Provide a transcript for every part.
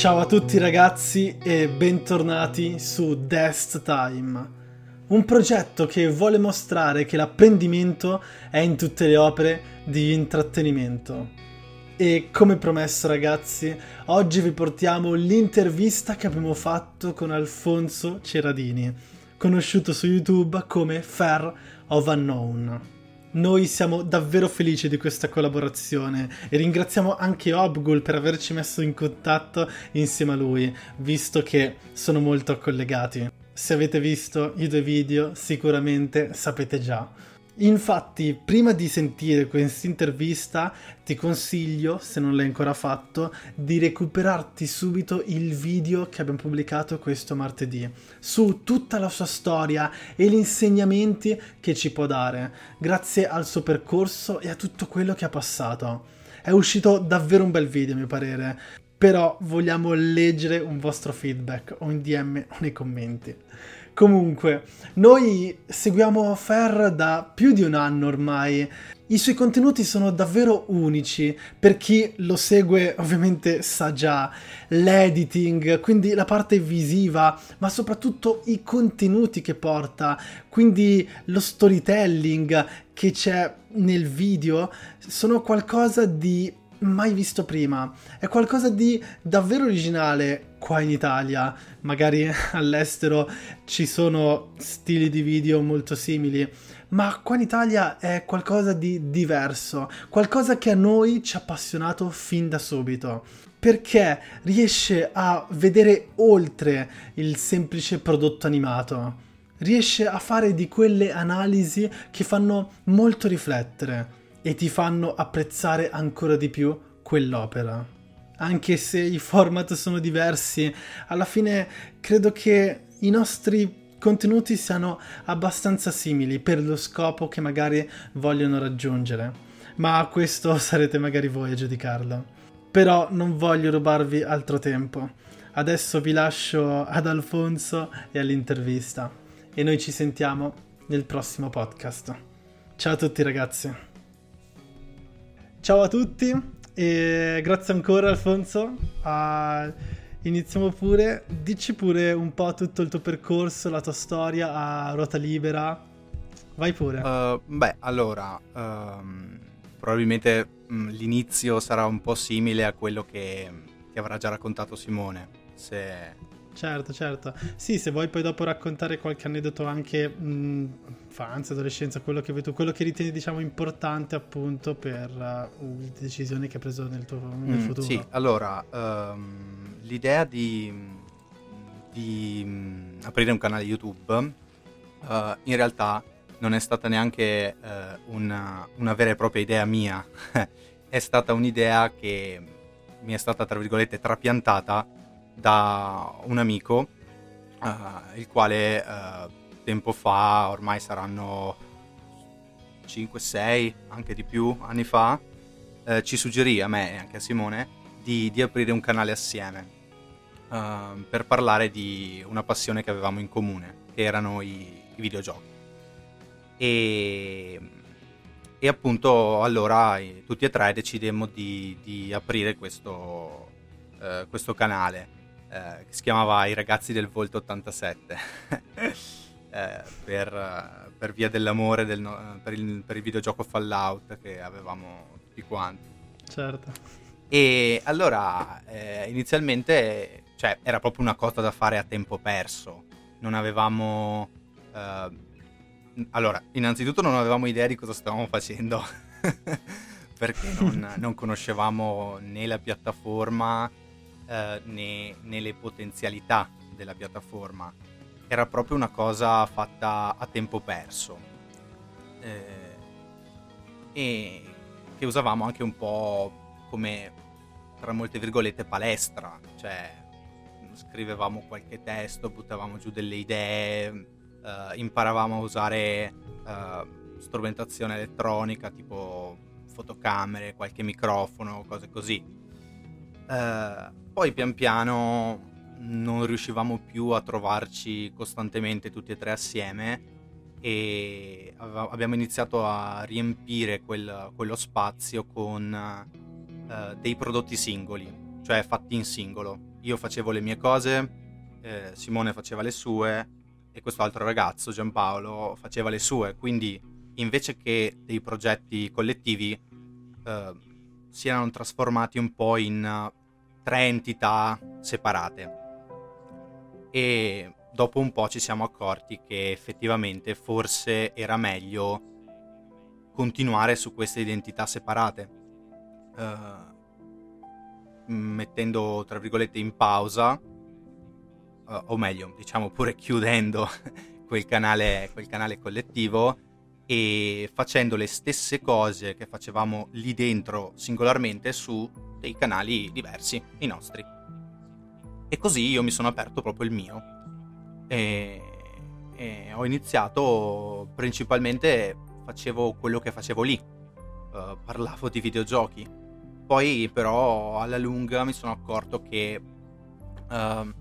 Ciao a tutti ragazzi e bentornati su Dest Time, un progetto che vuole mostrare che l'apprendimento è in tutte le opere di intrattenimento. E come promesso ragazzi, oggi vi portiamo l'intervista che abbiamo fatto con Alfonso Ceradini, conosciuto su YouTube come Fair of Unknown. Noi siamo davvero felici di questa collaborazione e ringraziamo anche Obgul per averci messo in contatto insieme a lui, visto che sono molto collegati. Se avete visto i due video sicuramente sapete già. Infatti, prima di sentire questa intervista, ti consiglio, se non l'hai ancora fatto, di recuperarti subito il video che abbiamo pubblicato questo martedì su tutta la sua storia e gli insegnamenti che ci può dare, grazie al suo percorso e a tutto quello che ha passato. È uscito davvero un bel video, a mio parere, però vogliamo leggere un vostro feedback o in DM o nei commenti. Comunque, noi seguiamo Fer da più di un anno ormai. I suoi contenuti sono davvero unici. Per chi lo segue, ovviamente sa già l'editing, quindi la parte visiva, ma soprattutto i contenuti che porta, quindi lo storytelling che c'è nel video, sono qualcosa di mai visto prima. È qualcosa di davvero originale qua in Italia. Magari all'estero ci sono stili di video molto simili, ma qua in Italia è qualcosa di diverso, qualcosa che a noi ci ha appassionato fin da subito. Perché riesce a vedere oltre il semplice prodotto animato. Riesce a fare di quelle analisi che fanno molto riflettere e ti fanno apprezzare ancora di più quell'opera. Anche se i format sono diversi, alla fine credo che i nostri contenuti siano abbastanza simili per lo scopo che magari vogliono raggiungere. Ma questo sarete magari voi a giudicarlo. Però non voglio rubarvi altro tempo. Adesso vi lascio ad Alfonso e all'intervista. E noi ci sentiamo nel prossimo podcast. Ciao a tutti ragazzi. Ciao a tutti e grazie ancora Alfonso. Uh, iniziamo pure. Dici pure un po' tutto il tuo percorso, la tua storia a ruota libera. Vai pure. Uh, beh, allora, um, probabilmente um, l'inizio sarà un po' simile a quello che ti avrà già raccontato Simone. Se Certo, certo. Sì, se vuoi poi dopo raccontare qualche aneddoto anche mh, infanzia, adolescenza, quello che, tu, quello che ritieni diciamo importante appunto per uh, le decisioni che hai preso nel tuo nel mm, futuro. Sì, allora, um, l'idea di, di um, aprire un canale YouTube uh, in realtà non è stata neanche uh, una, una vera e propria idea mia, è stata un'idea che mi è stata, tra virgolette, trapiantata da un amico, uh, il quale uh, tempo fa, ormai saranno 5-6, anche di più anni fa, uh, ci suggerì a me e anche a Simone di, di aprire un canale assieme per parlare di una passione che avevamo in comune, che erano i, i videogiochi. E, e, appunto allora tutti e tre decidemmo di, di aprire questo, questo canale eh, che si chiamava I ragazzi del Volto 87, eh, per, per, via dell'amore del no, per, il, per, il, videogioco Fallout che avevamo tutti quanti. Certo. E allora eh, inizialmente cioè, era proprio una cosa da fare a tempo perso, non avevamo... Eh, allora, innanzitutto non avevamo idea di cosa stavamo facendo. perché non, non, conoscevamo né la piattaforma eh, né, né, le potenzialità della piattaforma. Era proprio una cosa fatta a tempo perso. Eh, e che usavamo anche un po' come, tra molte virgolette, palestra, cioè scrivevamo qualche testo, buttavamo giù delle idee, uh, imparavamo a usare uh, strumentazione elettronica tipo fotocamere, qualche microfono, cose così. Uh, poi pian piano non riuscivamo più a trovarci costantemente tutti e tre assieme e abbiamo iniziato a riempire quel, quello spazio con uh, dei prodotti singoli, cioè fatti in singolo. Io facevo le mie cose, eh, Simone faceva le sue e questo altro ragazzo, Giampaolo, faceva le sue, quindi invece che dei progetti collettivi uh, si erano trasformati un po' in tre entità separate. E dopo un po' ci siamo accorti che effettivamente forse era meglio continuare su queste identità separate, uh, mettendo tra virgolette in pausa, uh, o meglio, diciamo pure chiudendo quel canale, quel canale collettivo e facendo le stesse cose che facevamo lì dentro singolarmente su dei canali diversi, i nostri. E così io mi sono aperto proprio il mio. E, e ho iniziato principalmente facevo quello che facevo lì. Uh, parlavo di videogiochi. Poi però alla lunga mi sono accorto che uh,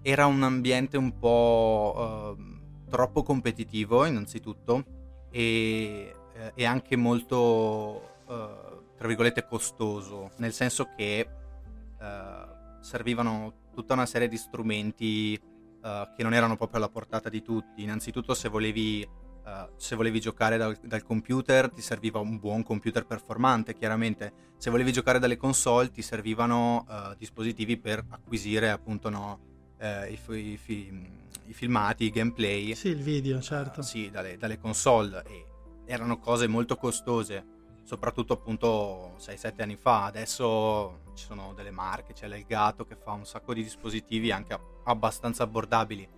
era un ambiente un po' uh, troppo competitivo innanzitutto e, eh, e anche molto, uh, tra virgolette, costoso, nel senso che uh, servivano tutta una serie di strumenti uh, che non erano proprio alla portata di tutti. Innanzitutto se volevi, se volevi giocare dal, dal, computer ti serviva un buon computer performante, chiaramente. Se volevi giocare dalle console ti servivano dispositivi per acquisire appunto no, i, i, i i filmati, i gameplay. Sì, il video, certo. Uh, sì, dalle, dalle, console. E erano cose molto costose, soprattutto appunto 6-7 anni fa. Adesso ci sono delle marche, c'è l'Elgato che fa un sacco di dispositivi anche abbastanza abbordabili,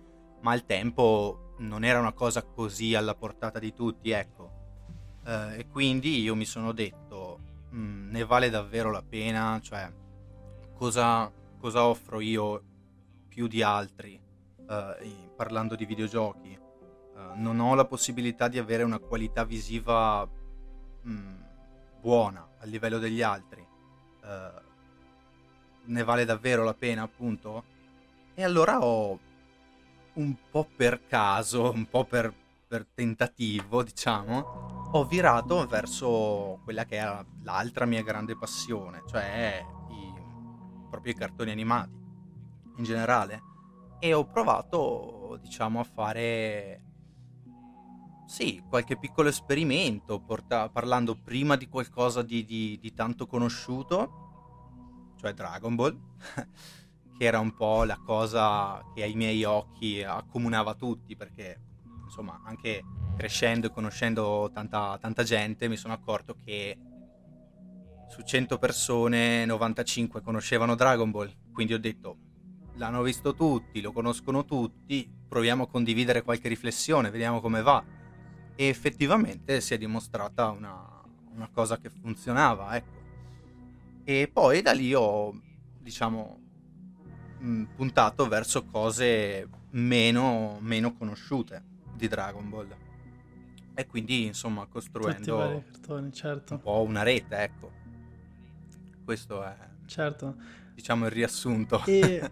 ma al tempo non era una cosa così alla portata di tutti, ecco. Uh, e quindi io mi sono detto, mm, ne vale davvero la pena? Cioè, cosa, cosa offro io più di altri? uh, parlando di videogiochi, uh, non ho la possibilità di avere una qualità visiva mh, mm, buona a livello degli altri. Uh, ne vale davvero la pena, appunto? E allora ho un po' per caso, un po' per, per tentativo, diciamo, ho virato verso quella che era l'altra mia grande passione, cioè i, proprio i cartoni animati in generale e ho provato, diciamo, a fare sì, qualche piccolo esperimento, porta- parlando prima di qualcosa di, di, di, tanto conosciuto, cioè Dragon Ball, che era un po' la cosa che ai miei occhi accomunava tutti, perché insomma anche crescendo e conoscendo tanta, tanta gente mi sono accorto che su 100 persone 95 conoscevano Dragon Ball, quindi ho detto l'hanno visto tutti, lo conoscono tutti, proviamo a condividere qualche riflessione, vediamo come va. E effettivamente si è dimostrata una, una cosa che funzionava, ecco. E poi da lì ho, diciamo, mh, puntato verso cose meno, meno conosciute di Dragon Ball. E quindi, insomma, costruendo cartoni, certo. un po' una rete, ecco. Questo è, certo. Diciamo, il riassunto. E...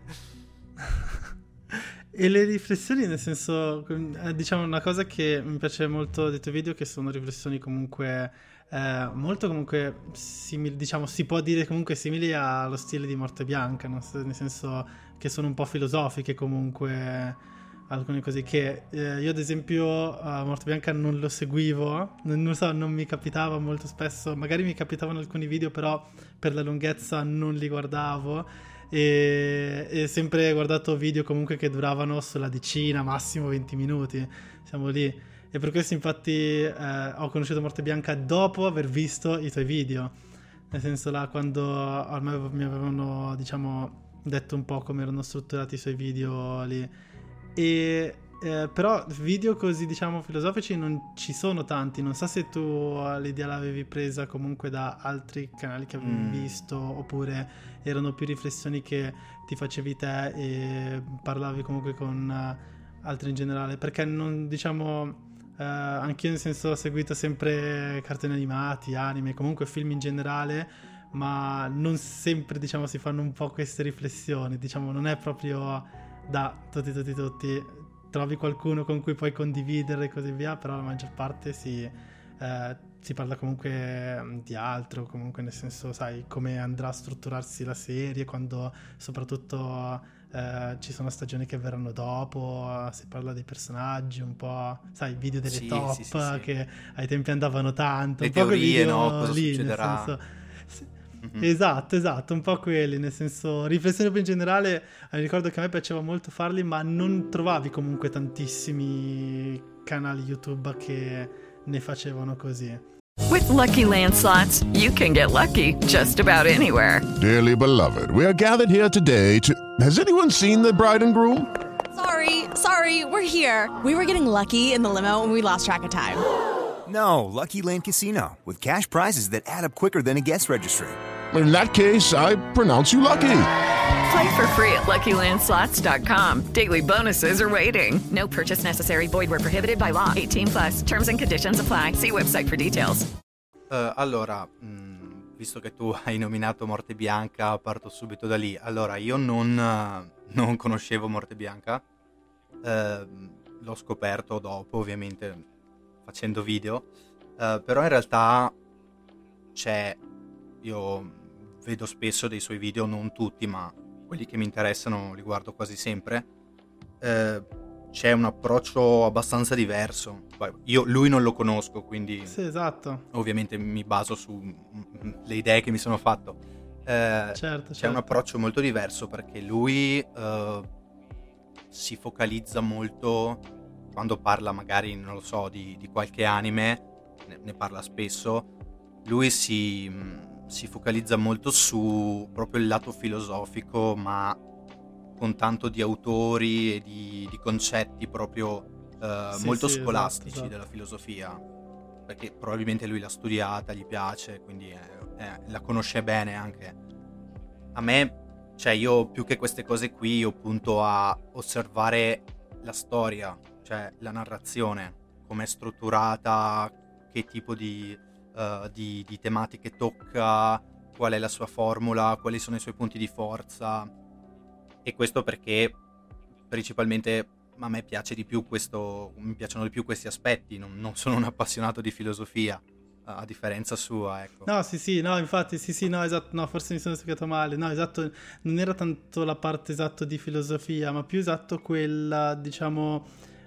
e le riflessioni, nel senso, eh, diciamo una cosa che mi piace molto dei tuoi video, che sono riflessioni comunque eh, molto comunque simili, diciamo, si può dire comunque simili allo stile di Morte Bianca, no? nel senso che sono un po' filosofiche comunque alcune cose che eh, io ad esempio uh, Morte Bianca non lo seguivo, non, non, so, non mi capitava molto spesso, magari mi capitavano alcuni video però per la lunghezza non li guardavo e, e sempre guardato video comunque che duravano sulla decina, massimo 20 minuti, siamo lì. E per questo infatti eh, ho conosciuto Morte Bianca dopo aver visto i tuoi video. Nel senso là quando ormai mi avevano diciamo detto un po' come erano strutturati i suoi video lì. E eh, però video così diciamo filosofici non ci sono tanti. Non so se tu l'idea l'avevi presa comunque da altri canali che avevi mm. visto oppure erano più riflessioni che ti facevi te e parlavi comunque con uh, altri in generale. Perché non diciamo. Uh, anch'io nel senso ho seguito sempre cartoni animati, anime, comunque film in generale, ma non sempre diciamo si fanno un po' queste riflessioni, diciamo non è proprio da tutti tutti tutti trovi qualcuno con cui puoi condividere e così via, però la maggior parte si, eh, si parla comunque mm, di altro, comunque nel senso, sai, come andrà a strutturarsi la serie, quando soprattutto eh, ci sono stagioni che verranno dopo, si parla dei personaggi, un po', sai, video delle sì, top sì, sì, che ai tempi andavano tanto, Le un teorie, po' no? Cosa lì, succederà? Nel senso, Mm-hmm. Esatto, esatto, un po' quelli, nel senso, riflessioni più in generale, eh, ricordo che a me piaceva molto farli, ma non trovavi comunque tantissimi canali YouTube che ne facevano così. With lucky landslots, you can get lucky just about anywhere. Dearly beloved, we are gathered here today to. Has anyone seen the bride and groom? Sorry, sorry, we're here. We were getting lucky in the limo and we lost track of time. No, Lucky Land Casino, with cash prizes that add up quicker than a guest registry in that case, I pronounce you lucky. Play for free at LuckyLandSlots.com. Daily bonuses are waiting. No purchase necessary. Void were prohibited by law. 18 plus. Terms and conditions apply. See website for details. Uh, allora, mh, mm, visto che tu hai nominato Morte Bianca, parto subito da lì. Allora, io non, uh, non conoscevo Morte Bianca. Uh, l'ho scoperto dopo, ovviamente, facendo video. però in realtà c'è... Io vedo spesso dei suoi video, non tutti, ma quelli che mi interessano li guardo quasi sempre. Eh, c'è un approccio abbastanza diverso. Io lui non lo conosco, quindi sì, esatto. ovviamente mi baso sulle idee che mi sono fatto. Eh, certo, c'è certo. un approccio molto diverso perché lui eh, si focalizza molto quando parla magari, non lo so, di, di qualche anime, ne, ne, parla spesso, lui si si focalizza molto su proprio il lato filosofico, ma con tanto di autori e di, di concetti proprio eh, sì, molto sì, esatto, scolastici esatto, esatto. della filosofia. Perché probabilmente lui l'ha studiata, gli piace, quindi è, è, la conosce bene anche. A me, cioè io più che queste cose qui, io punto a osservare la storia, cioè la narrazione, come è strutturata, che tipo di uh, di, di tematiche tocca, qual è la sua formula, quali sono i suoi punti di forza. E questo perché principalmente a me piace di più questo, mi piacciono di più questi aspetti, non, non sono un appassionato di filosofia, a differenza sua, ecco. No, sì, sì, no, infatti, sì, sì, no, esatto, no, forse mi sono spiegato male, no, esatto, non era tanto la parte esatto di filosofia, ma più esatto quella, diciamo,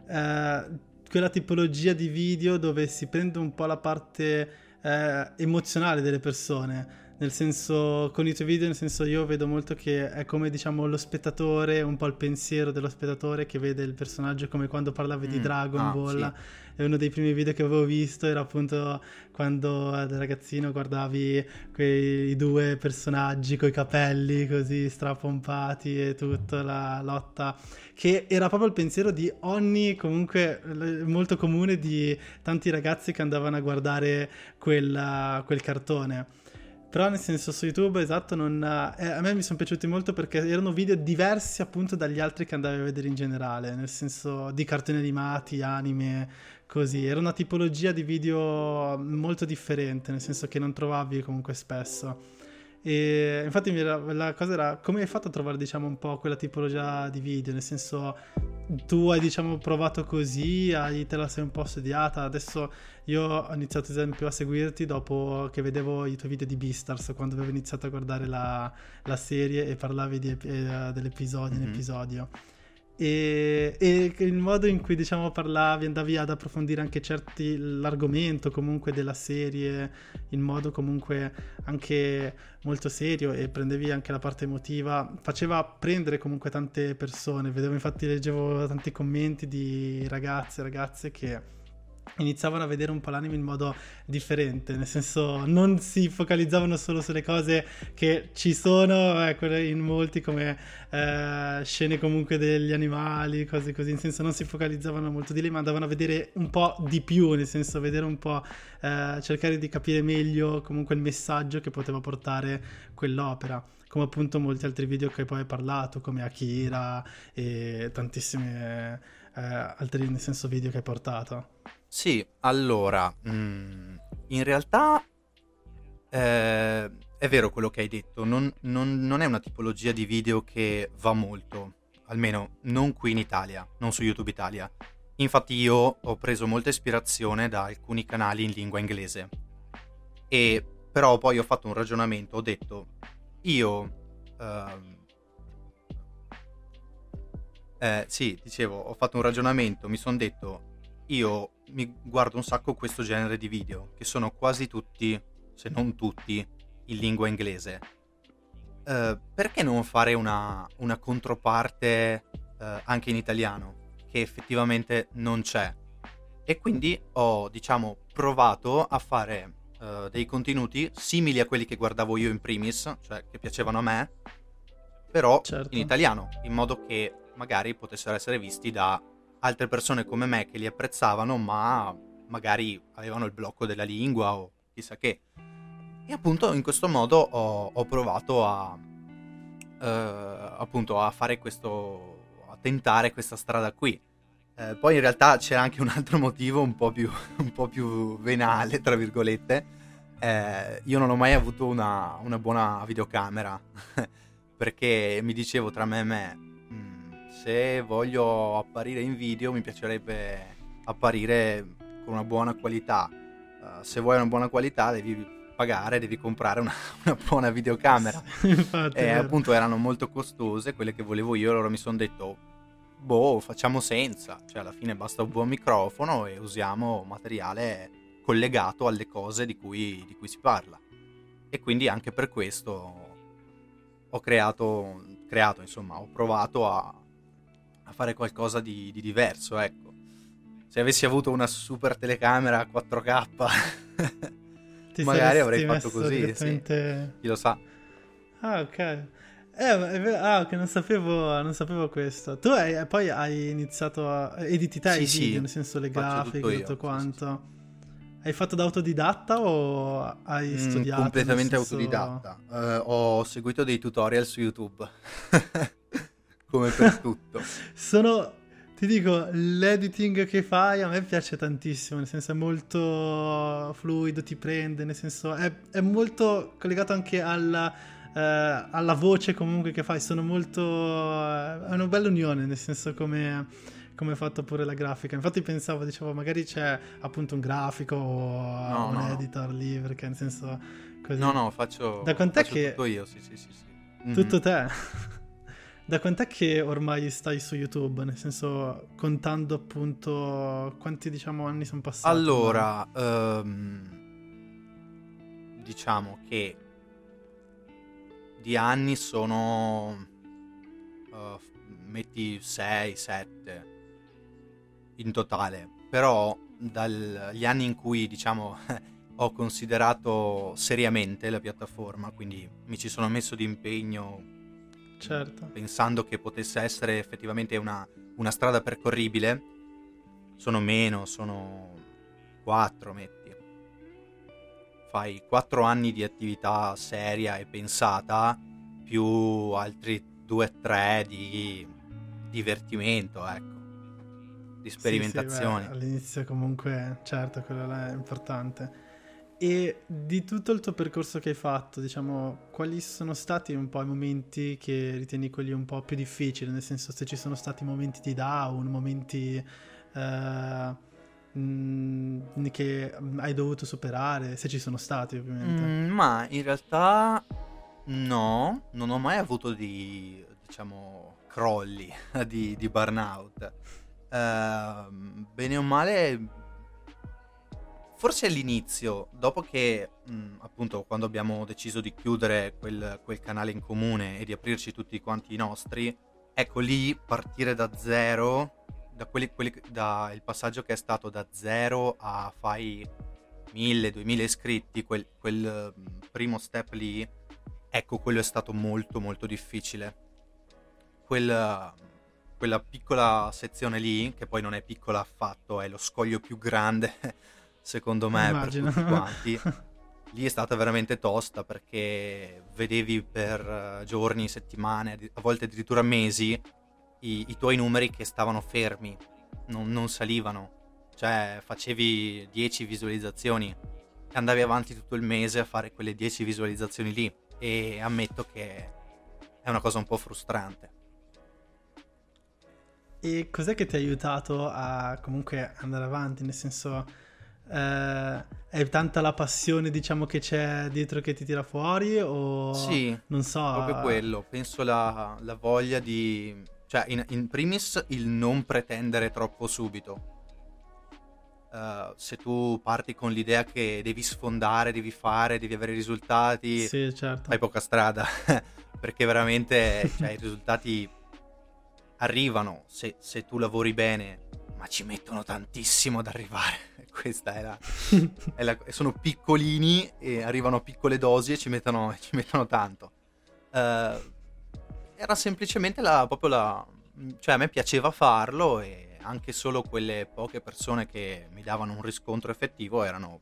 eh, quella tipologia di video dove si prende un po' la parte eh, emozionale delle persone. Nel senso, con i tuoi video, nel senso, io vedo molto che è come diciamo lo spettatore, un po' il pensiero dello spettatore che vede il personaggio come quando parlavi mm. di Dragon ah, Ball. Sì. E uno dei primi video che avevo visto era appunto quando da ragazzino guardavi quei due personaggi con i capelli così strapompati e tutta la lotta che era proprio il pensiero di ogni, comunque molto comune di tanti ragazzi che andavano a guardare quella, quel cartone. Però nel senso su YouTube, esatto, non, eh, a me mi sono piaciuti molto perché erano video diversi appunto dagli altri che andavi a vedere in generale, nel senso di cartoni animati, anime, così. Era una tipologia di video molto differente, nel senso che non trovavi comunque spesso. E infatti la cosa era come hai fatto a trovare diciamo un po' quella tipologia di video, nel senso tu hai diciamo provato così, hai, te la sei un po' studiata, adesso io ho iniziato ad esempio a seguirti dopo che vedevo i tuoi video di Beastars, quando avevo iniziato a guardare la, la serie e parlavi di, eh, dell'episodio mm-hmm. in episodio e, e, il modo in cui diciamo parlavi andavi ad approfondire anche certi l'argomento comunque della serie in modo comunque anche molto serio e prendevi anche la parte emotiva faceva prendere comunque tante persone. Vedevo infatti leggevo tanti commenti di ragazze e ragazze che iniziavano a vedere un po' l'anime in modo differente, nel senso non si focalizzavano solo sulle cose che ci sono, ecco, in molti come eh, scene comunque degli animali, cose così, nel senso non si focalizzavano molto di lì, ma andavano a vedere un po' di più, nel senso vedere un po', eh, cercare di capire meglio comunque il messaggio che poteva portare quell'opera come appunto molti altri video che poi hai parlato, come Akira e tantissimi eh, altri nel senso video che hai portato. Sì, allora, mm, in realtà eh, è vero quello che hai detto, non, non- non è una tipologia di video che va molto, almeno non qui in Italia, non su YouTube Italia. Infatti io ho preso molta ispirazione da alcuni canali in lingua inglese e però poi ho fatto un ragionamento, ho detto io... ehm, eh, sì, dicevo, ho fatto un ragionamento, mi sono detto io mi guardo un sacco questo genere di video, che sono quasi tutti, se non tutti, in lingua inglese. Eh, perché non fare una, una controparte eh, anche in italiano, che effettivamente non c'è? E quindi ho, diciamo, provato a fare eh, dei contenuti simili a quelli che guardavo io in primis, cioè che piacevano a me, però Certo. in italiano, in modo che magari potessero essere visti da altre persone come me che li apprezzavano, ma magari avevano il blocco della lingua o chissà che. E appunto in questo modo ho, ho provato a, eh, appunto a fare questo, a tentare questa strada qui. Eh, poi in realtà c'era anche un altro motivo un po' più, un po' più venale, tra virgolette. Eh, io non ho mai avuto una, una buona videocamera perché mi dicevo tra me e me, "Mm, se voglio apparire in video mi piacerebbe apparire con una buona qualità. Eh, se vuoi una buona qualità devi pagare, devi comprare una, una buona videocamera. Infatti, è E vero. appunto erano molto costose quelle che volevo io, allora mi sono detto, boh, facciamo senza, cioè alla fine basta un buon microfono e usiamo materiale collegato alle cose di cui, di cui si parla. E quindi anche per questo ho creato, creato insomma, ho provato a, a fare qualcosa di, di diverso, ecco. Se avessi avuto una super telecamera 4K, Ti magari avrei fatto così, sì. direttamente- chi lo sa. Ah, ok. Eh, ah, ok, non sapevo, non sapevo questo. Tu hai, poi hai iniziato a... Editi te Sì, i sì, video, nel senso le grafiche, tutto tutto, io, sì, quanto. Hai fatto da autodidatta o hai Mm, studiato? completamente senso- autodidatta. Eh, ho seguito dei tutorial su YouTube. Come per tutto. Sono, ti dico, l'editing che fai a me piace tantissimo, nel senso è molto fluido, ti prende, nel senso è, è molto collegato anche alla, eh, alla voce comunque che fai, sono molto... è una bella unione, nel senso come, come è fatta pure la grafica. Infatti pensavo, dicevo, magari c'è appunto un grafico o No, un no, editor lì, perché nel senso... Così. No, no, faccio, Da quant'è faccio che- tutto io, sì, sì, sì. sì. Tutto te. Da quant'è che ormai stai su YouTube? Nel senso, contando appunto quanti diciamo anni sono passati? Allora, ehm, diciamo che di anni sono, eh, metti 6, 7 in totale, però dagli anni in cui diciamo ho considerato seriamente la piattaforma, quindi mi ci sono messo di impegno Certo. pensando che potesse essere effettivamente una, una strada percorribile, sono meno, sono quattro, metti. Fai quattro anni di attività seria e pensata, più altri due o tre di divertimento, ecco, di Sì, sperimentazione. sì, beh, all'inizio comunque, certo, quello là è importante. E di tutto il tuo percorso che hai fatto, diciamo, quali sono stati un po' i momenti che ritieni quelli un po' più difficili? Nel senso, se ci sono stati momenti di down, momenti eh, mm, che hai dovuto superare, se ci sono stati ovviamente. Mm, ma in realtà no, non ho mai avuto di, diciamo, crolli di, di burnout. Ehm, bene o male, forse all'inizio, dopo che, mm, appunto, quando abbiamo deciso di chiudere quel, quel canale in comune e di aprirci tutti quanti i nostri, ecco lì partire da zero da quelli, quelli, da il passaggio che è stato da zero a fai 1000-2000 iscritti, quel, quel mm, primo step lì, ecco, quello è stato molto molto difficile. Quel, quella piccola sezione lì, che poi non è piccola affatto, è lo scoglio più grande, secondo me, Immagino. per tutti quanti. lì è stata veramente tosta perché vedevi per giorni, settimane, a volte addirittura mesi, i, i tuoi numeri che stavano fermi, non, non salivano. Cioè facevi 10 visualizzazioni e andavi avanti tutto il mese a fare quelle 10 visualizzazioni lì e ammetto che è una cosa un po' frustrante. E cos'è che ti ha aiutato a comunque andare avanti? Nel senso, eh, è tanta la passione, diciamo, che c'è dietro che ti tira fuori? O Sì, non so. proprio quello. Penso la, la voglia di... Cioè, in, in primis il non pretendere troppo subito. Uh, se tu parti con l'idea che devi sfondare, devi fare, devi avere risultati, Sì, certo. fai poca strada. Perché veramente cioè, i risultati arrivano se, se tu lavori bene, ma ci mettono tantissimo ad arrivare. Questa è la, è la- sono piccolini e arrivano a piccole dosi e ci mettono, ci mettono tanto. Eh, era semplicemente la, proprio la... cioè a me piaceva farlo e anche solo quelle poche persone che mi davano un riscontro effettivo erano...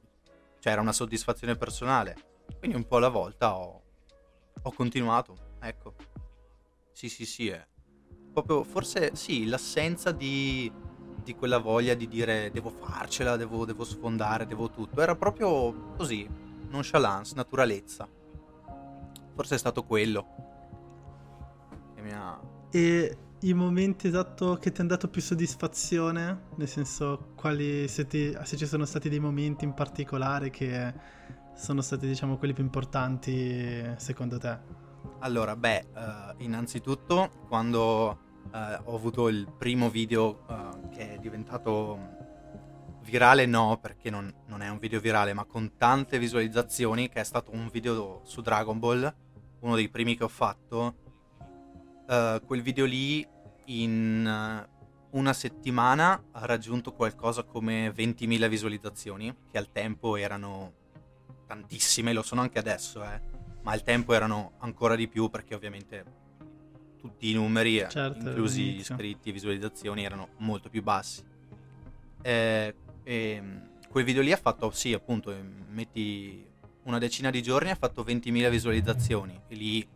cioè era una soddisfazione personale. Quindi un po' alla volta ho, ho continuato, ecco. Sì, sì, sì, è proprio forse sì, l'assenza di, di quella voglia di dire devo farcela, devo, devo sfondare, devo tutto. Era proprio così, nonchalance, naturalezza. Forse è stato quello che mi ha... E i momenti esatto che ti hanno dato più soddisfazione? Nel senso, quali se, ti- se ci sono stati dei momenti in particolare che sono stati, diciamo, quelli più importanti secondo te? Allora, beh, eh, innanzitutto quando eh, ho avuto il primo video eh, che è diventato virale, no, perché non, non è un video virale, ma con tante visualizzazioni, che è stato un video su Dragon Ball, uno dei primi che ho fatto. Eh, quel video lì in eh, una settimana ha raggiunto qualcosa come 20.000 visualizzazioni, che al tempo erano tantissime, lo sono anche adesso, eh ma al tempo erano ancora di più perché ovviamente tutti i numeri, eh, Certo, inclusi all'inizio. iscritti e visualizzazioni, erano molto più bassi. Eh, e, quel video lì ha fatto, sì, appunto, eh, metti una decina di giorni, ha fatto 20.000 visualizzazioni e lì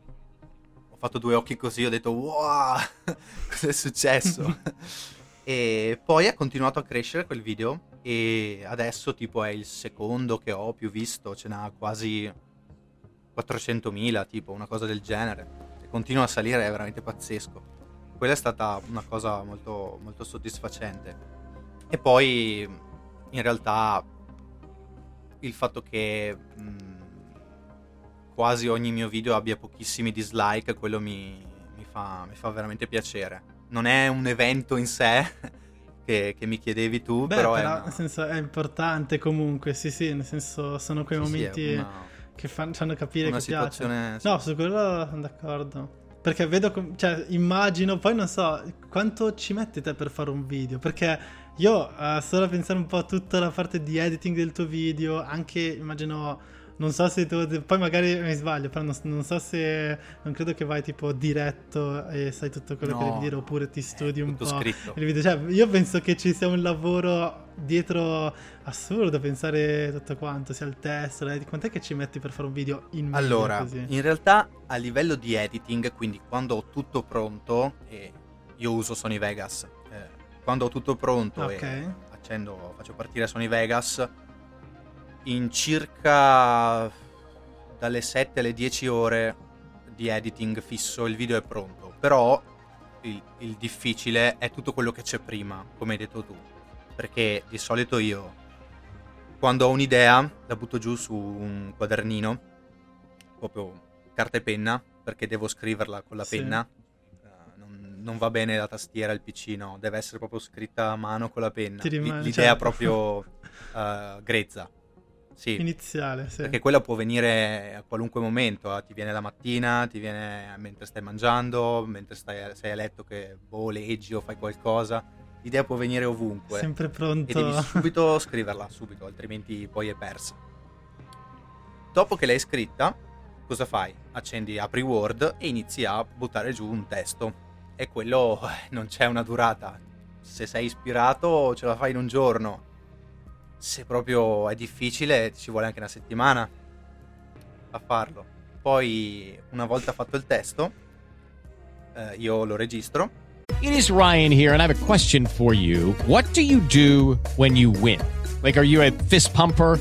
ho fatto due occhi così, ho detto wow, cosa è successo? e poi ha continuato a crescere quel video e adesso tipo è il secondo che ho più visto, ce n'ha quasi 400.000, tipo una cosa del genere. Continua a salire, è veramente pazzesco. Quella è stata una cosa molto, molto soddisfacente. E poi, in realtà, il fatto che mh, quasi ogni mio video abbia pochissimi dislike, quello mi, mi fa, mi fa veramente piacere. Non è un evento in sé che, che mi chiedevi tu, Beh, però, però, è una- nel senso, è importante comunque, sì, sì, nel senso, sono quei sì, sì, momenti una- che fan- fanno capire una che piace. situazione... No, su quello sono d'accordo. Perché vedo, com- cioè, immagino, poi non so, quanto ci metti te per fare un video? Perché io, eh, solo a pensare un po' a tutta la parte di editing del tuo video, anche, immagino, non so se tu, poi magari mi sbaglio, però non, non so se, non credo che vai tipo diretto e sai tutto quello che No, devi dire, oppure ti studi un tutto po' scritto. il video. Cioè, io penso che ci sia un lavoro dietro assurdo, pensare tutto quanto, sia il testo, l'editing. quant'è che ci metti per fare un video in media Allora, così? in realtà a livello di editing, quindi quando ho tutto pronto, e io uso Sony Vegas, eh, quando ho tutto pronto Ok. e accendo, faccio partire Sony Vegas, in circa dalle 7 alle 10 ore di editing fisso il video è pronto. Però il, il difficile è tutto quello che c'è prima, come hai detto tu. Perché di solito io, quando ho un'idea, la butto giù su un quadernino, proprio carta e penna, perché devo scriverla con la Sì. penna. Eh, non, non va bene la tastiera, il PC, no, deve essere proprio scritta a mano con la penna. Rimane- L- L'idea certo. proprio eh, grezza. Sì. Iniziale, sì. Perché quella può venire a qualunque momento, eh, ti viene la mattina, ti viene mentre stai mangiando, mentre stai, sei a letto che boh, leggi o fai qualcosa. l'idea può venire ovunque. Sempre E pronto. devi subito scriverla, subito, altrimenti poi è persa. Dopo che l'hai scritta, cosa fai? Accendi, apri Word e inizi a buttare giù un testo. E quello eh, non c'è una durata. Se sei ispirato ce la fai in un giorno. Se proprio è difficile ci vuole anche una settimana a farlo. Poi una volta fatto il testo, eh, io lo registro It is Ryan here, and I have a question for you. What do you do when you win? Like, are you a fist pumper?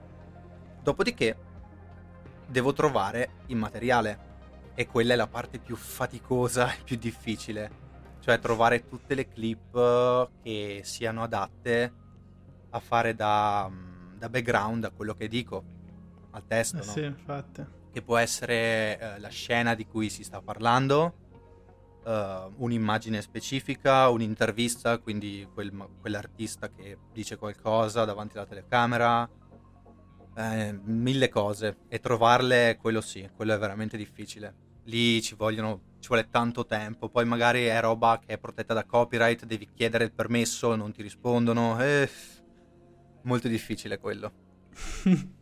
Dopodiché devo trovare il materiale e quella è la parte più faticosa e più difficile, cioè trovare tutte le clip eh, che siano adatte a fare da, mm, da background a quello che dico, al testo, Eh no? sì, infatti. che può essere eh, la scena di cui si sta parlando, eh, un'immagine specifica, un'intervista, quindi quel- quell'artista che dice qualcosa davanti alla telecamera, eh, mille cose e trovarle, quello sì, quello è veramente difficile. Lì ci vogliono, ci vuole tanto tempo, poi magari è roba che è protetta da copyright, devi chiedere il permesso, non ti rispondono, eh, molto difficile quello.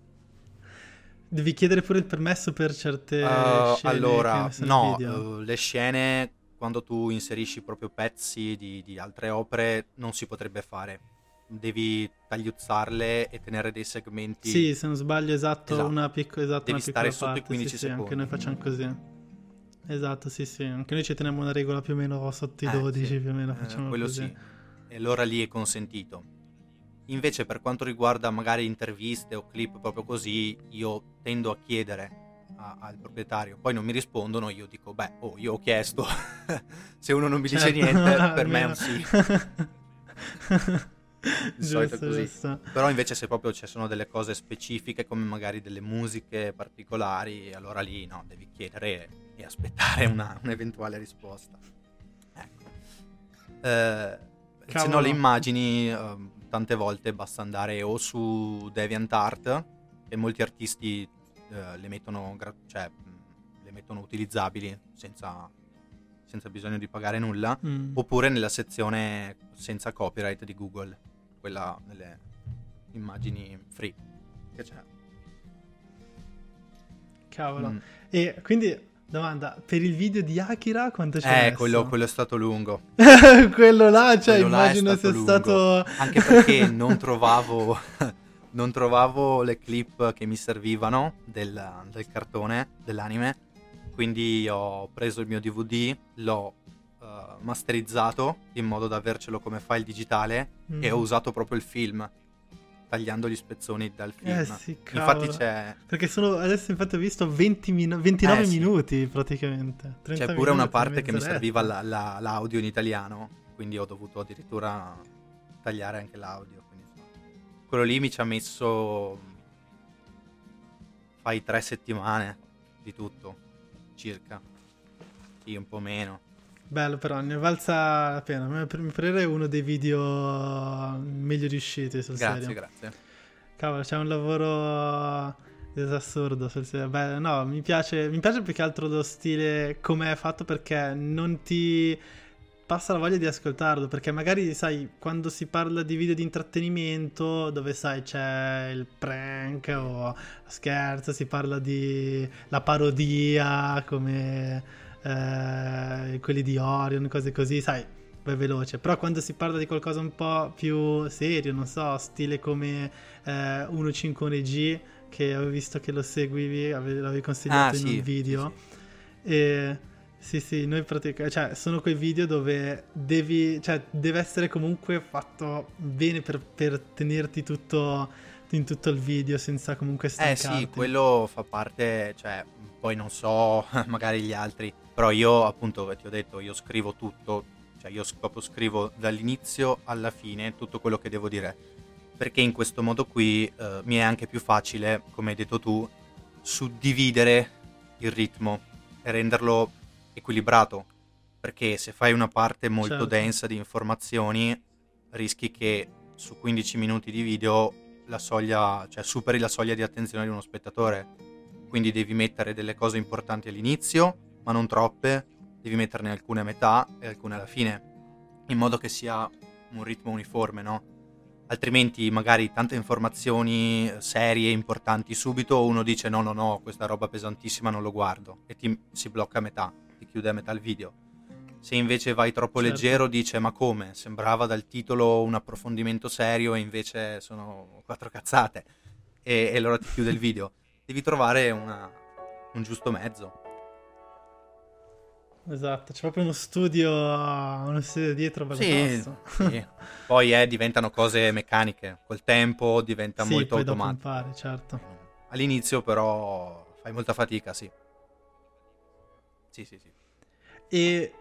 Devi chiedere pure il permesso per certe Uh, scene allora, no, uh, le scene quando tu inserisci proprio pezzi di, di altre opere non si potrebbe fare. Devi tagliuzzarle e tenere dei segmenti. Sì, se non sbaglio, esatto, Esatto. una, picco- esatto, Devi una piccola stare sotto i parte, 15 sì, sì, anche secondi. noi facciamo così. Esatto, sì, sì. Anche noi ci teniamo una regola più o meno sotto i Eh, 12, sì. più o meno Eh, facciamo quello così. sì. E allora lì è consentito. Invece per quanto riguarda magari interviste o clip proprio così, io tendo a chiedere a- al proprietario, poi non mi rispondono, io dico, beh, oh, io ho chiesto, se uno non mi dice Certo, niente, per me è un sì. Di solito è giusto, così. giusto. Però invece se proprio ci sono delle cose specifiche come magari delle musiche particolari, allora lì no, devi chiedere e aspettare una- un'eventuale risposta. Ecco. Eh, se no le immagini ehm, tante volte basta andare o su DeviantArt e molti artisti eh, le mettono gra- cioè, le mettono utilizzabili senza, senza bisogno di pagare nulla Mm. oppure nella sezione senza copyright di Google, quella delle immagini free che c'è. Cavolo. Mm. E quindi, domanda, per il video di Akira quanto c'è Eh, quello, quello è stato lungo. quello là, cioè, Quello là è immagino sia lungo. stato... Anche perché non trovavo, non trovavo le clip che mi servivano del, del cartone, dell'anime. Quindi ho preso il mio DVD, l'ho eh, masterizzato in modo da avercelo come file digitale Mm. e ho usato proprio il film, tagliando gli spezzoni dal film. Eh sì. Infatti c'è, Perché sono, adesso infatti ho visto 20 minu- 29 Eh, sì. minuti praticamente. 30 c'è pure una parte che mi serviva la- la- l'audio in italiano, quindi ho dovuto addirittura tagliare anche l'audio. quindi, quello lì mi ci ha messo fai tre settimane di tutto, circa. Sì, un po' meno. Bello però, ne valsa la pena. Mi parere uno dei video meglio riusciti sul Grazie, serio. grazie. Cavolo, c'è un lavoro assurdo sul serio. Beh, no, mi piace, mi piace più che altro lo stile come è fatto perché non ti passa la voglia di ascoltarlo. Perché magari, sai, quando si parla di video di intrattenimento, dove sai c'è il prank o scherzo, si parla di la parodia come eh, quelli di Orion, cose così, sai, vai veloce. Però quando si parla di qualcosa un po' più serio, non so, stile come eh, 1.5 G, che avevo visto che lo seguivi, ave- l'avevi consigliato Ah, in sì, un video. sì, E sì, sì, noi praticamente, cioè, sono quei video dove devi, cioè, deve essere comunque fatto bene per, per tenerti tutto in tutto il video senza comunque Eh stancarti. sì, quello fa parte, cioè, poi non so, magari gli altri, però io appunto ti ho detto, io scrivo tutto Cioè io proprio scrivo dall'inizio alla fine tutto quello che devo dire, perché in questo modo qui eh, mi è anche più facile, come hai detto tu, suddividere il ritmo e renderlo equilibrato, perché se fai una parte molto Certo. densa di informazioni rischi che su 15 minuti di video la soglia, cioè superi la soglia di attenzione di uno spettatore. Quindi devi mettere delle cose importanti all'inizio, ma non troppe, devi metterne alcune a metà e alcune alla fine, in modo che sia un ritmo uniforme, no? Altrimenti magari tante informazioni eh, serie, importanti subito, uno dice no, no, no, questa roba pesantissima non lo guardo e ti si blocca a metà, ti chiude a metà il video. Se invece vai troppo Certo. leggero dice ma come? Sembrava dal titolo un approfondimento serio e invece sono quattro cazzate e, e allora ti chiude il video. Devi trovare una- un giusto mezzo. Esatto, c'è proprio uno studio, uno studio dietro Sì, sì. Poi eh, diventano cose meccaniche, col tempo diventa Sì, molto automatico. impari, certo. All'inizio però fai molta fatica, sì. Sì, sì, sì. E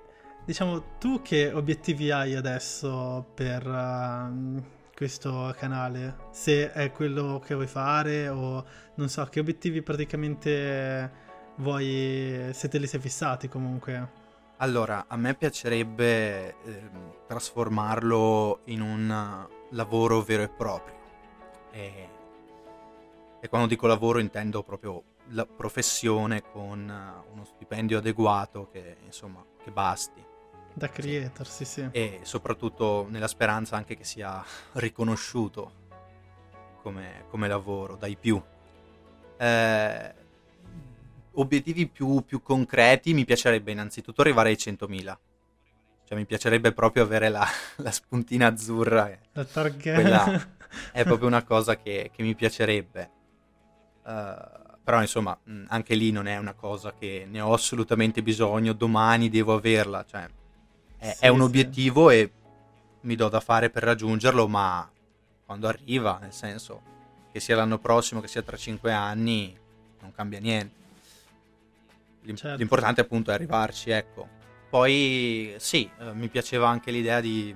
diciamo, tu che obiettivi hai adesso per ehm, questo canale? Se è quello che vuoi fare o non so, che obiettivi praticamente vuoi, se te li sei fissati comunque? Allora, a me piacerebbe ehm, trasformarlo in un lavoro vero e proprio. E, e quando dico lavoro intendo proprio la professione con uno stipendio adeguato che, insomma, che basti. Da creator, sì sì. E soprattutto nella speranza anche che sia riconosciuto come, come lavoro dai più. Eh, obiettivi più, più concreti mi piacerebbe innanzitutto arrivare ai 100.000. Cioè mi piacerebbe proprio avere la, la spuntina azzurra. e La target. Quella è proprio una cosa che, che mi piacerebbe. Eh, però insomma, mh, anche lì non è una cosa che ne ho assolutamente bisogno, domani devo averla. Cioè, è, Sì, è un sì. obiettivo e mi do da fare per raggiungerlo, ma quando arriva, nel senso che sia l'anno prossimo, che sia tra cinque anni, non cambia niente. Certo. L'importante appunto è arrivarci, ecco. Poi sì, eh, mi piaceva anche l'idea di,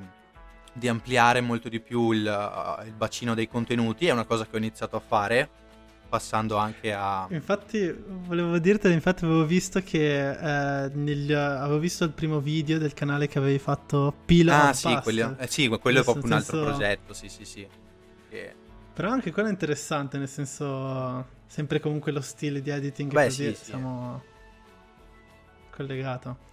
di ampliare molto di più il, eh, il bacino dei contenuti, è una cosa che ho iniziato a fare, passando anche a... Infatti, volevo dirtelo, infatti avevo visto che eh, nel- avevo visto il primo video del canale che avevi fatto Pila Ah sì, quello, eh, sì, quello è proprio un altro senso- progetto, sì sì sì. Che- Però anche quello è interessante, nel senso, sempre comunque lo stile di editing Beh, così sì, sì. Collegato.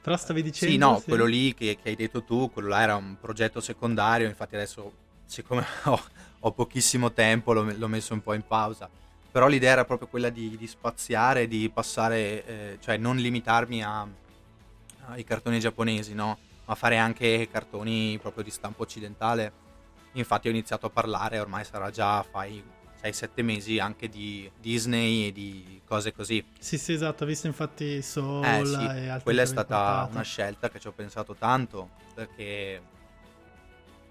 Però stavi dicendo... Sì, no, quello lì che, che hai detto tu, quello là era un progetto secondario, infatti adesso, siccome ho, ho pochissimo tempo, l'ho, l'ho messo un po' in pausa. Però l'idea era proprio quella di, di spaziare, di passare, eh, cioè non limitarmi a- ai cartoni giapponesi, no? Ma fare anche cartoni proprio di stampo occidentale. Infatti ho iniziato a parlare, ormai sarà già, fai 6-7 mesi, anche di Disney e di cose così. Sì, sì, esatto, ho visto infatti Soul Eh sì, e altri quella è stata portato. una scelta che ci ho pensato tanto perché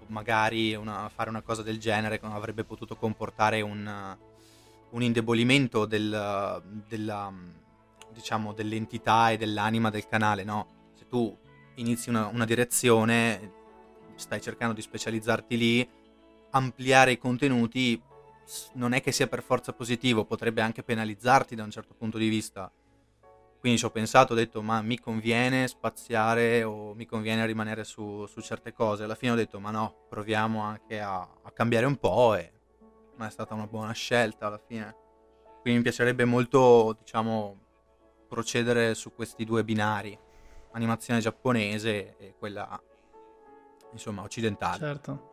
magari una- fare una cosa del genere avrebbe potuto comportare un, un indebolimento del- della, diciamo, dell'entità e dell'anima del canale, no? Se tu inizi una, una direzione, stai cercando di specializzarti lì, ampliare i contenuti non è che sia per forza positivo, potrebbe anche penalizzarti da un certo punto di vista. Quindi ci ho pensato, ho detto, ma mi conviene spaziare o mi conviene rimanere su, su certe cose. Alla fine ho detto, ma no, proviamo anche a, a cambiare un po' e ma è stata una buona scelta alla fine. Quindi mi piacerebbe molto, diciamo, procedere su questi due binari, animazione giapponese e quella, insomma, occidentale. Certo.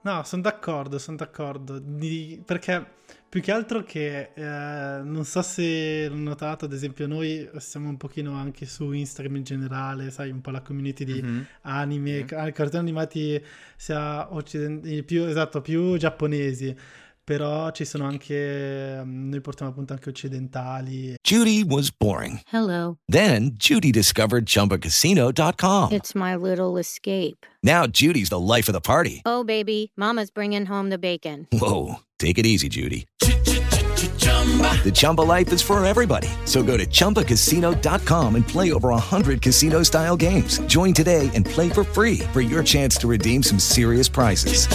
No, sono d'accordo, sono d'accordo. Di- Perché più che altro che eh, non so se l'ho notato, ad esempio, noi siamo un pochino anche su Instagram in generale, sai, un po' la community di Mhm. anime, ca- cartoni animati sia occidentali, più esatto, più giapponesi. Però ci sono anche, mm, noi portiamo appunto anche occidentali. Judy was boring. Hello. Then Judy discovered ChumbaCasino.com. It's my little escape. Now Judy's the life of the party. Oh, baby, Mama's bringing home the bacon. Whoa, take it easy, Judy. The Chumba life is for everybody. So go to ChumbaCasino.com and play over 100 casino style games. Join today and play for free for your chance to redeem some serious prizes.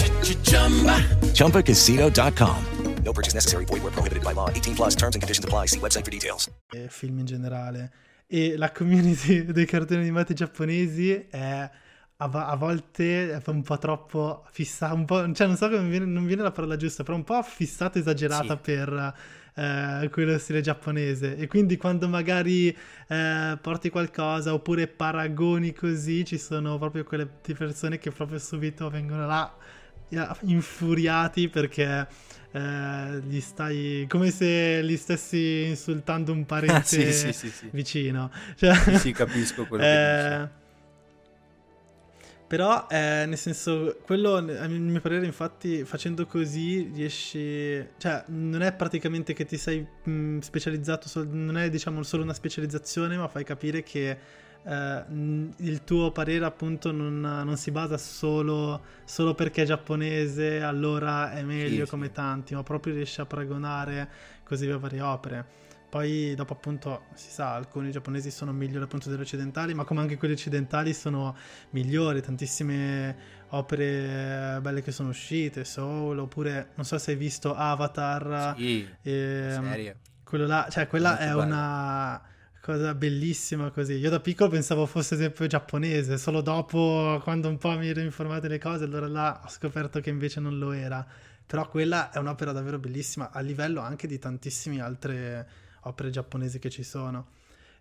ChumbaCasino.com. No purchase necessary. Void where prohibited by law. 18 plus terms and conditions apply. See website for details. film in generale. E la community dei cartoni animati giapponesi è a, vo- a volte è un po' troppo fissata, un po', cioè non so come viene, non viene la parola giusta, però un po' fissata, esagerata Sì. per eh, quello stile giapponese. E quindi quando magari eh, porti qualcosa oppure paragoni così, ci sono proprio quelle persone che proprio subito vengono là eh, infuriati perché eh, gli stai come se li stessi insultando un parente Sì, sì, sì, sì. vicino. Cioè, Sì, capisco quello che eh, Però, eh, nel senso, quello, a mio parere, infatti, facendo così riesci... Cioè, non è praticamente che ti sei mh, specializzato, sol- non è, diciamo, solo una specializzazione, ma fai capire che eh, il tuo parere, appunto, non, non si basa solo, solo perché è giapponese, allora è meglio Sì, come sì. tanti, ma proprio riesci a paragonare così le varie opere. Poi dopo appunto si sa, alcuni giapponesi sono migliori appunto degli occidentali, ma come anche quelli occidentali sono migliori, tantissime opere belle che sono uscite, Soul, oppure non so se hai visto Avatar, Sì, ehm, serie. quello là, cioè quella è bello. una cosa bellissima così. Io da piccolo pensavo fosse esempio giapponese, solo dopo quando un po' mi ero informato delle cose, allora là ho scoperto che invece non lo era. Però quella è un'opera davvero bellissima a livello anche di tantissime altre opere giapponesi che ci sono.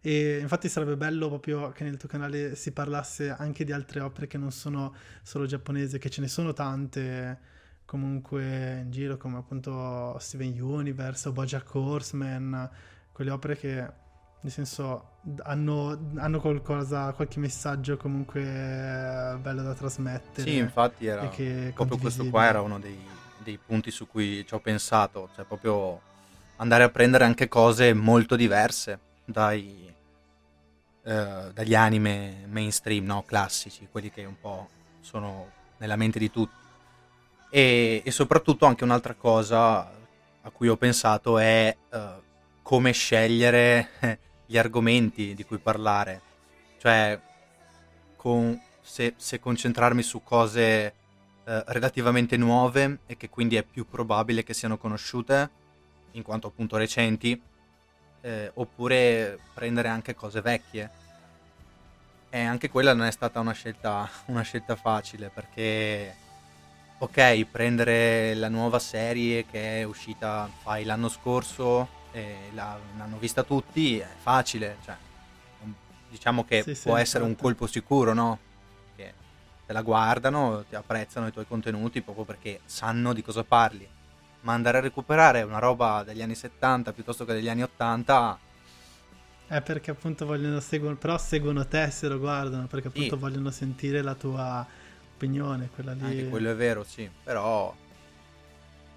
E infatti sarebbe bello proprio che nel tuo canale si parlasse anche di altre opere che non sono solo giapponesi, che ce ne sono tante comunque in giro, come appunto Steven Universe o Bojack Horseman, quelle opere che nel senso hanno, hanno qualcosa, qualche messaggio comunque bello da trasmettere. Sì, infatti era proprio questo qua era uno dei, dei punti su cui ci ho pensato, cioè proprio andare a prendere anche cose molto diverse dai, eh, dagli anime mainstream, no? classici, quelli che un po' sono nella mente di tutti. E, e soprattutto anche un'altra cosa a cui ho pensato è eh, come scegliere eh, gli argomenti di cui parlare. Cioè, con- se, se concentrarmi su cose eh, relativamente nuove e che quindi è più probabile che siano conosciute, in quanto appunto recenti, eh, oppure prendere anche cose vecchie. E anche quella non è stata una scelta, una scelta facile perché, ok, prendere la nuova serie che è uscita fai l'anno scorso e la- l'hanno vista tutti è facile, cioè, diciamo che Sì, sì, può essere un infatti. colpo sicuro, no? Che te la guardano, ti apprezzano i tuoi contenuti proprio perché sanno di cosa parli. Ma andare a recuperare una roba degli anni 70 piuttosto che degli anni 80 È perché appunto vogliono seguono, però seguono te se lo guardano, perché appunto Sì. vogliono sentire la tua opinione, quella lì. Anche quello è vero, sì, però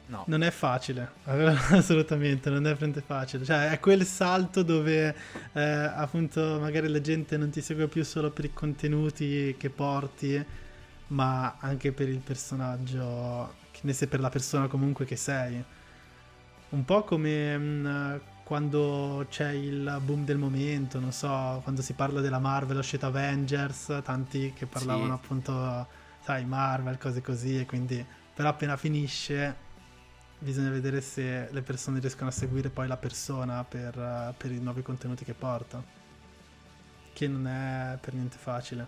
no. Non è facile, assolutamente, non è veramente facile. Cioè, è quel salto dove eh, appunto magari la gente non ti segue più solo per i contenuti che porti, ma anche per il personaggio, ne sei per la persona comunque che sei. Un po' come mh, quando c'è il boom del momento, non so, quando si parla della Marvel, uscita Avengers, tanti che parlavano Sì. appunto, sai, Marvel, cose così, e quindi però appena finisce bisogna vedere se le persone riescono a seguire poi la persona per, per i nuovi contenuti che porta, che non è per niente facile.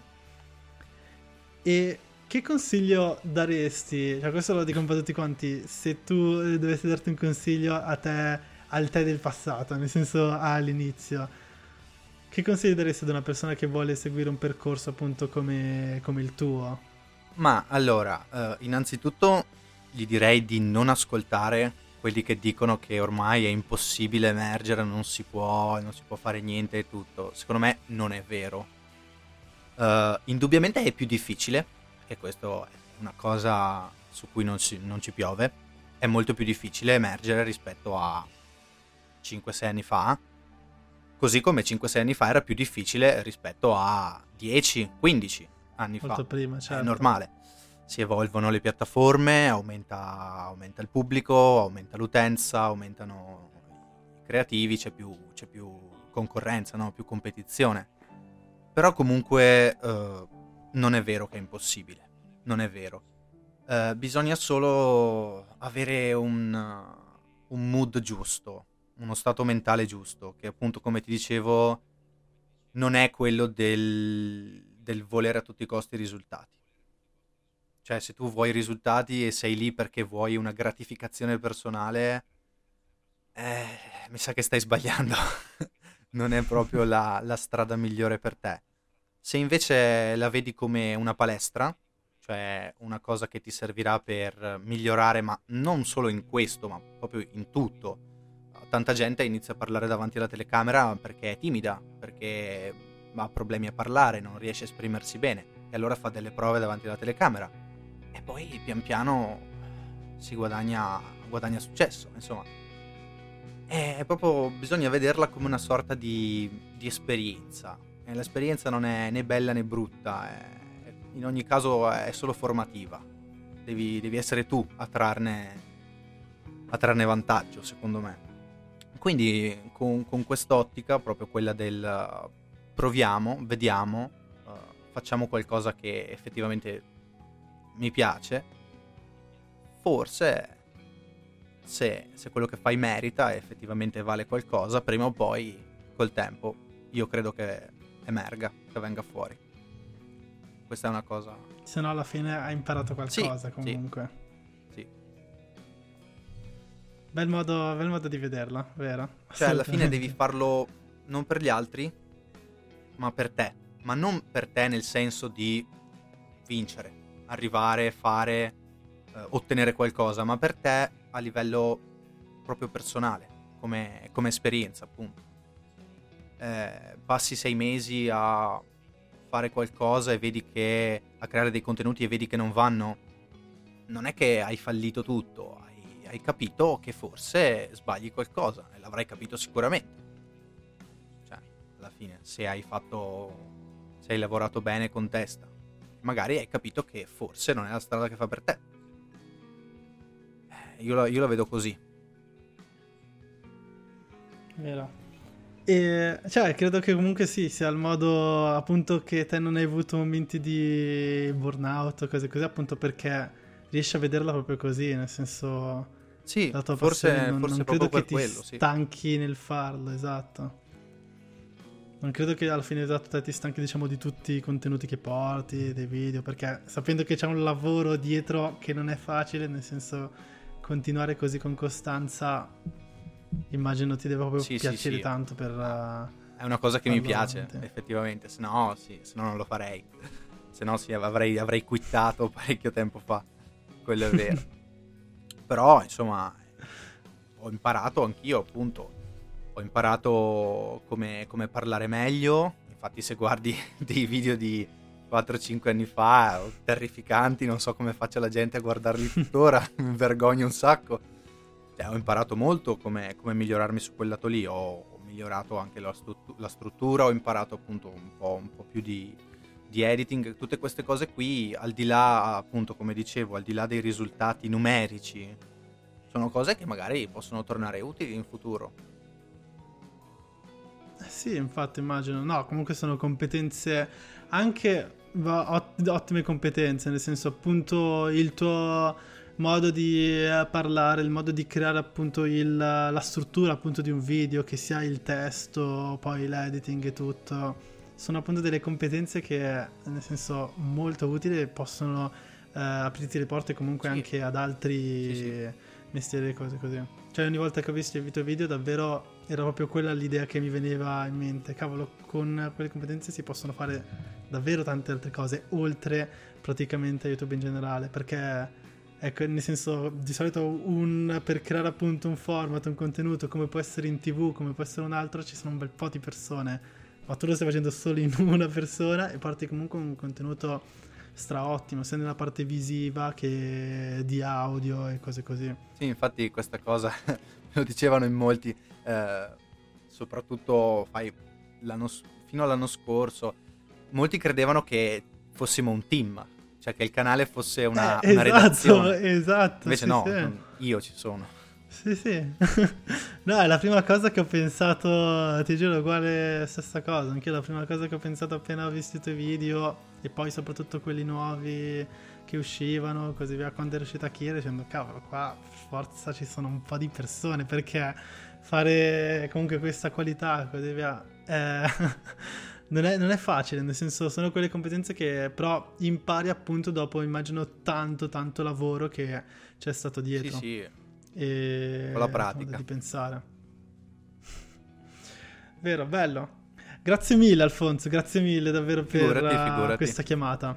E che consiglio daresti? Cioè, questo lo dico un po' a tutti quanti. Se tu eh, dovessi darti un consiglio a te, al te del passato, nel senso all'inizio, che consiglio daresti ad una persona che vuole seguire un percorso appunto come, come il tuo? Ma allora, eh, innanzitutto gli direi di non ascoltare quelli che dicono che ormai è impossibile emergere, non si può, non si può fare niente e tutto. Secondo me non è vero. Eh, indubbiamente è più difficile, perché questo è una cosa su cui non, si- non ci piove. È molto più difficile emergere rispetto a 5-6 anni fa. Così come 5-6 anni fa era più difficile rispetto a 10-15 anni Molto fa. prima, È certo. normale. Si evolvono le piattaforme, aumenta, aumenta il pubblico, aumenta l'utenza, aumentano creativi c'è più, c'è più concorrenza, no? più competizione. Però comunque uh, non è vero che è impossibile, non è vero. Uh, bisogna solo avere un, un mood giusto, uno stato mentale giusto, che appunto come ti dicevo non è quello del, del volere a tutti i costi i risultati. Cioè se tu vuoi i risultati e sei lì perché vuoi una gratificazione personale, eh, mi sa che stai sbagliando. non è proprio la, la strada migliore per te. Se invece la vedi come una palestra, cioè una cosa che ti servirà per migliorare, ma non solo in questo, ma proprio in tutto. Tanta gente inizia a parlare davanti alla telecamera perché è timida, perché ha problemi a parlare, non riesce a esprimersi bene, e allora fa delle prove davanti alla telecamera. E poi pian piano si guadagna, guadagna successo, insomma è proprio bisogna vederla come una sorta di, di esperienza. E l'esperienza non è né bella né brutta, è, in ogni caso è solo formativa. Devi, devi essere tu a trarne, a trarne, vantaggio, secondo me. Quindi con, con quest'ottica, proprio quella del proviamo, vediamo, uh, facciamo qualcosa che effettivamente mi piace, forse se, se, quello che fai merita e effettivamente vale qualcosa, prima o poi, col tempo, io credo che emerga, che venga fuori. Questa è una cosa... Se no alla fine hai imparato qualcosa sì, comunque. Sì. Bel, modo, bel modo di vederla, vero? Cioè alla fine devi farlo non per gli altri, ma per te. Ma non per te nel senso di vincere, arrivare, fare, eh, ottenere qualcosa, ma per te a livello proprio personale, come, come esperienza appunto. Eh, passi sei mesi a fare qualcosa e vedi che a creare dei contenuti e vedi che non vanno, non è che hai fallito tutto, hai, hai capito che forse sbagli qualcosa e l'avrai capito sicuramente. Cioè, alla fine, se hai fatto, se hai lavorato bene con testa, magari hai capito che forse non è la strada che fa per te io la, io la vedo così. Vero. E, cioè, credo che comunque sì, sia il modo appunto che te non hai avuto momenti di burnout o cose così, appunto perché riesci a vederla proprio così, nel senso... Sì, la tua forse, non, forse non credo che ti quello, sì. stanchi nel farlo, esatto. Non credo che alla fine esatto te ti stanchi diciamo di tutti i contenuti che porti, dei video, perché sapendo che c'è un lavoro dietro che non è facile, nel senso continuare così con costanza, immagino ti deve proprio sì, piacere sì, tanto per... Uh, è una cosa che mi piace, effettivamente, se no, sì, se no non lo farei. Se no sì, avrei, avrei quittato parecchio tempo fa, quello è vero. Però, insomma, ho imparato anch'io, appunto, ho impararo come, come parlare meglio. Infatti, se guardi dei video di 4-5 anni fa, terrificanti, non so come faccia la gente a guardarli tuttora, mi vergogno un sacco. Eh, ho imparato molto come, come, migliorarmi su quel lato lì, ho, ho migliorato anche la, stru- la, struttura, ho imparato appunto un po', un po più di, di, editing, tutte queste cose qui, al di là appunto come dicevo, al di là dei risultati numerici, sono cose che magari possono tornare utili in futuro. Eh sì, infatti immagino. No, comunque sono competenze anche ottime competenze, nel senso appunto il tuo modo di eh, parlare, il modo di creare appunto il, la struttura appunto di un video, che sia il testo, poi l'editing e tutto, sono appunto delle competenze che nel senso molto utili e possono eh, aprirti le porte comunque sì. anche ad altri sì, sì. mestieri e cose così. Cioè ogni volta che ho visto il tuo video davvero era proprio quella l'idea che mi veniva in mente. Cavolo, con quelle competenze si possono fare davvero tante altre cose, oltre praticamente a YouTube in generale, perché ecco, nel senso, di solito un, per creare appunto un format, un contenuto, come può essere in tv, come può essere un altro, ci sono un bel po' di persone, ma tu lo stai facendo solo in una persona e parti comunque un contenuto straottimo, sia nella parte visiva che di audio e cose così. Sì, infatti questa cosa lo dicevano in molti, eh, soprattutto fai fino all'anno scorso, molti credevano che fossimo un team, cioè che il canale fosse una, eh, una esatto, redazione. Esatto, Invece sì, no, sì. io ci sono. Sì, sì. No, è la prima cosa che ho pensato, ti giuro, uguale stessa cosa. Anche la prima cosa che ho pensato appena ho visto i tuoi video e poi soprattutto quelli nuovi che uscivano, così via, quando è uscita Kira, dicendo cavolo, qua forza ci sono un po' di persone perché fare comunque questa qualità, così via, eh, non, è, non è facile, nel senso sono quelle competenze che però impari appunto dopo, immagino, tanto tanto lavoro che c'è stato dietro. Sì, sì. E Con la pratica. Di pensare. Vero, bello. Grazie mille Alfonso, grazie mille davvero per Figurati, figurati. questa chiamata.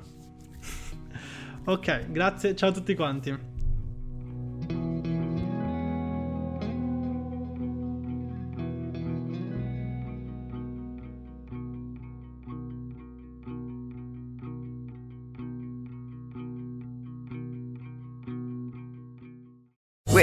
ok, grazie, ciao a tutti quanti.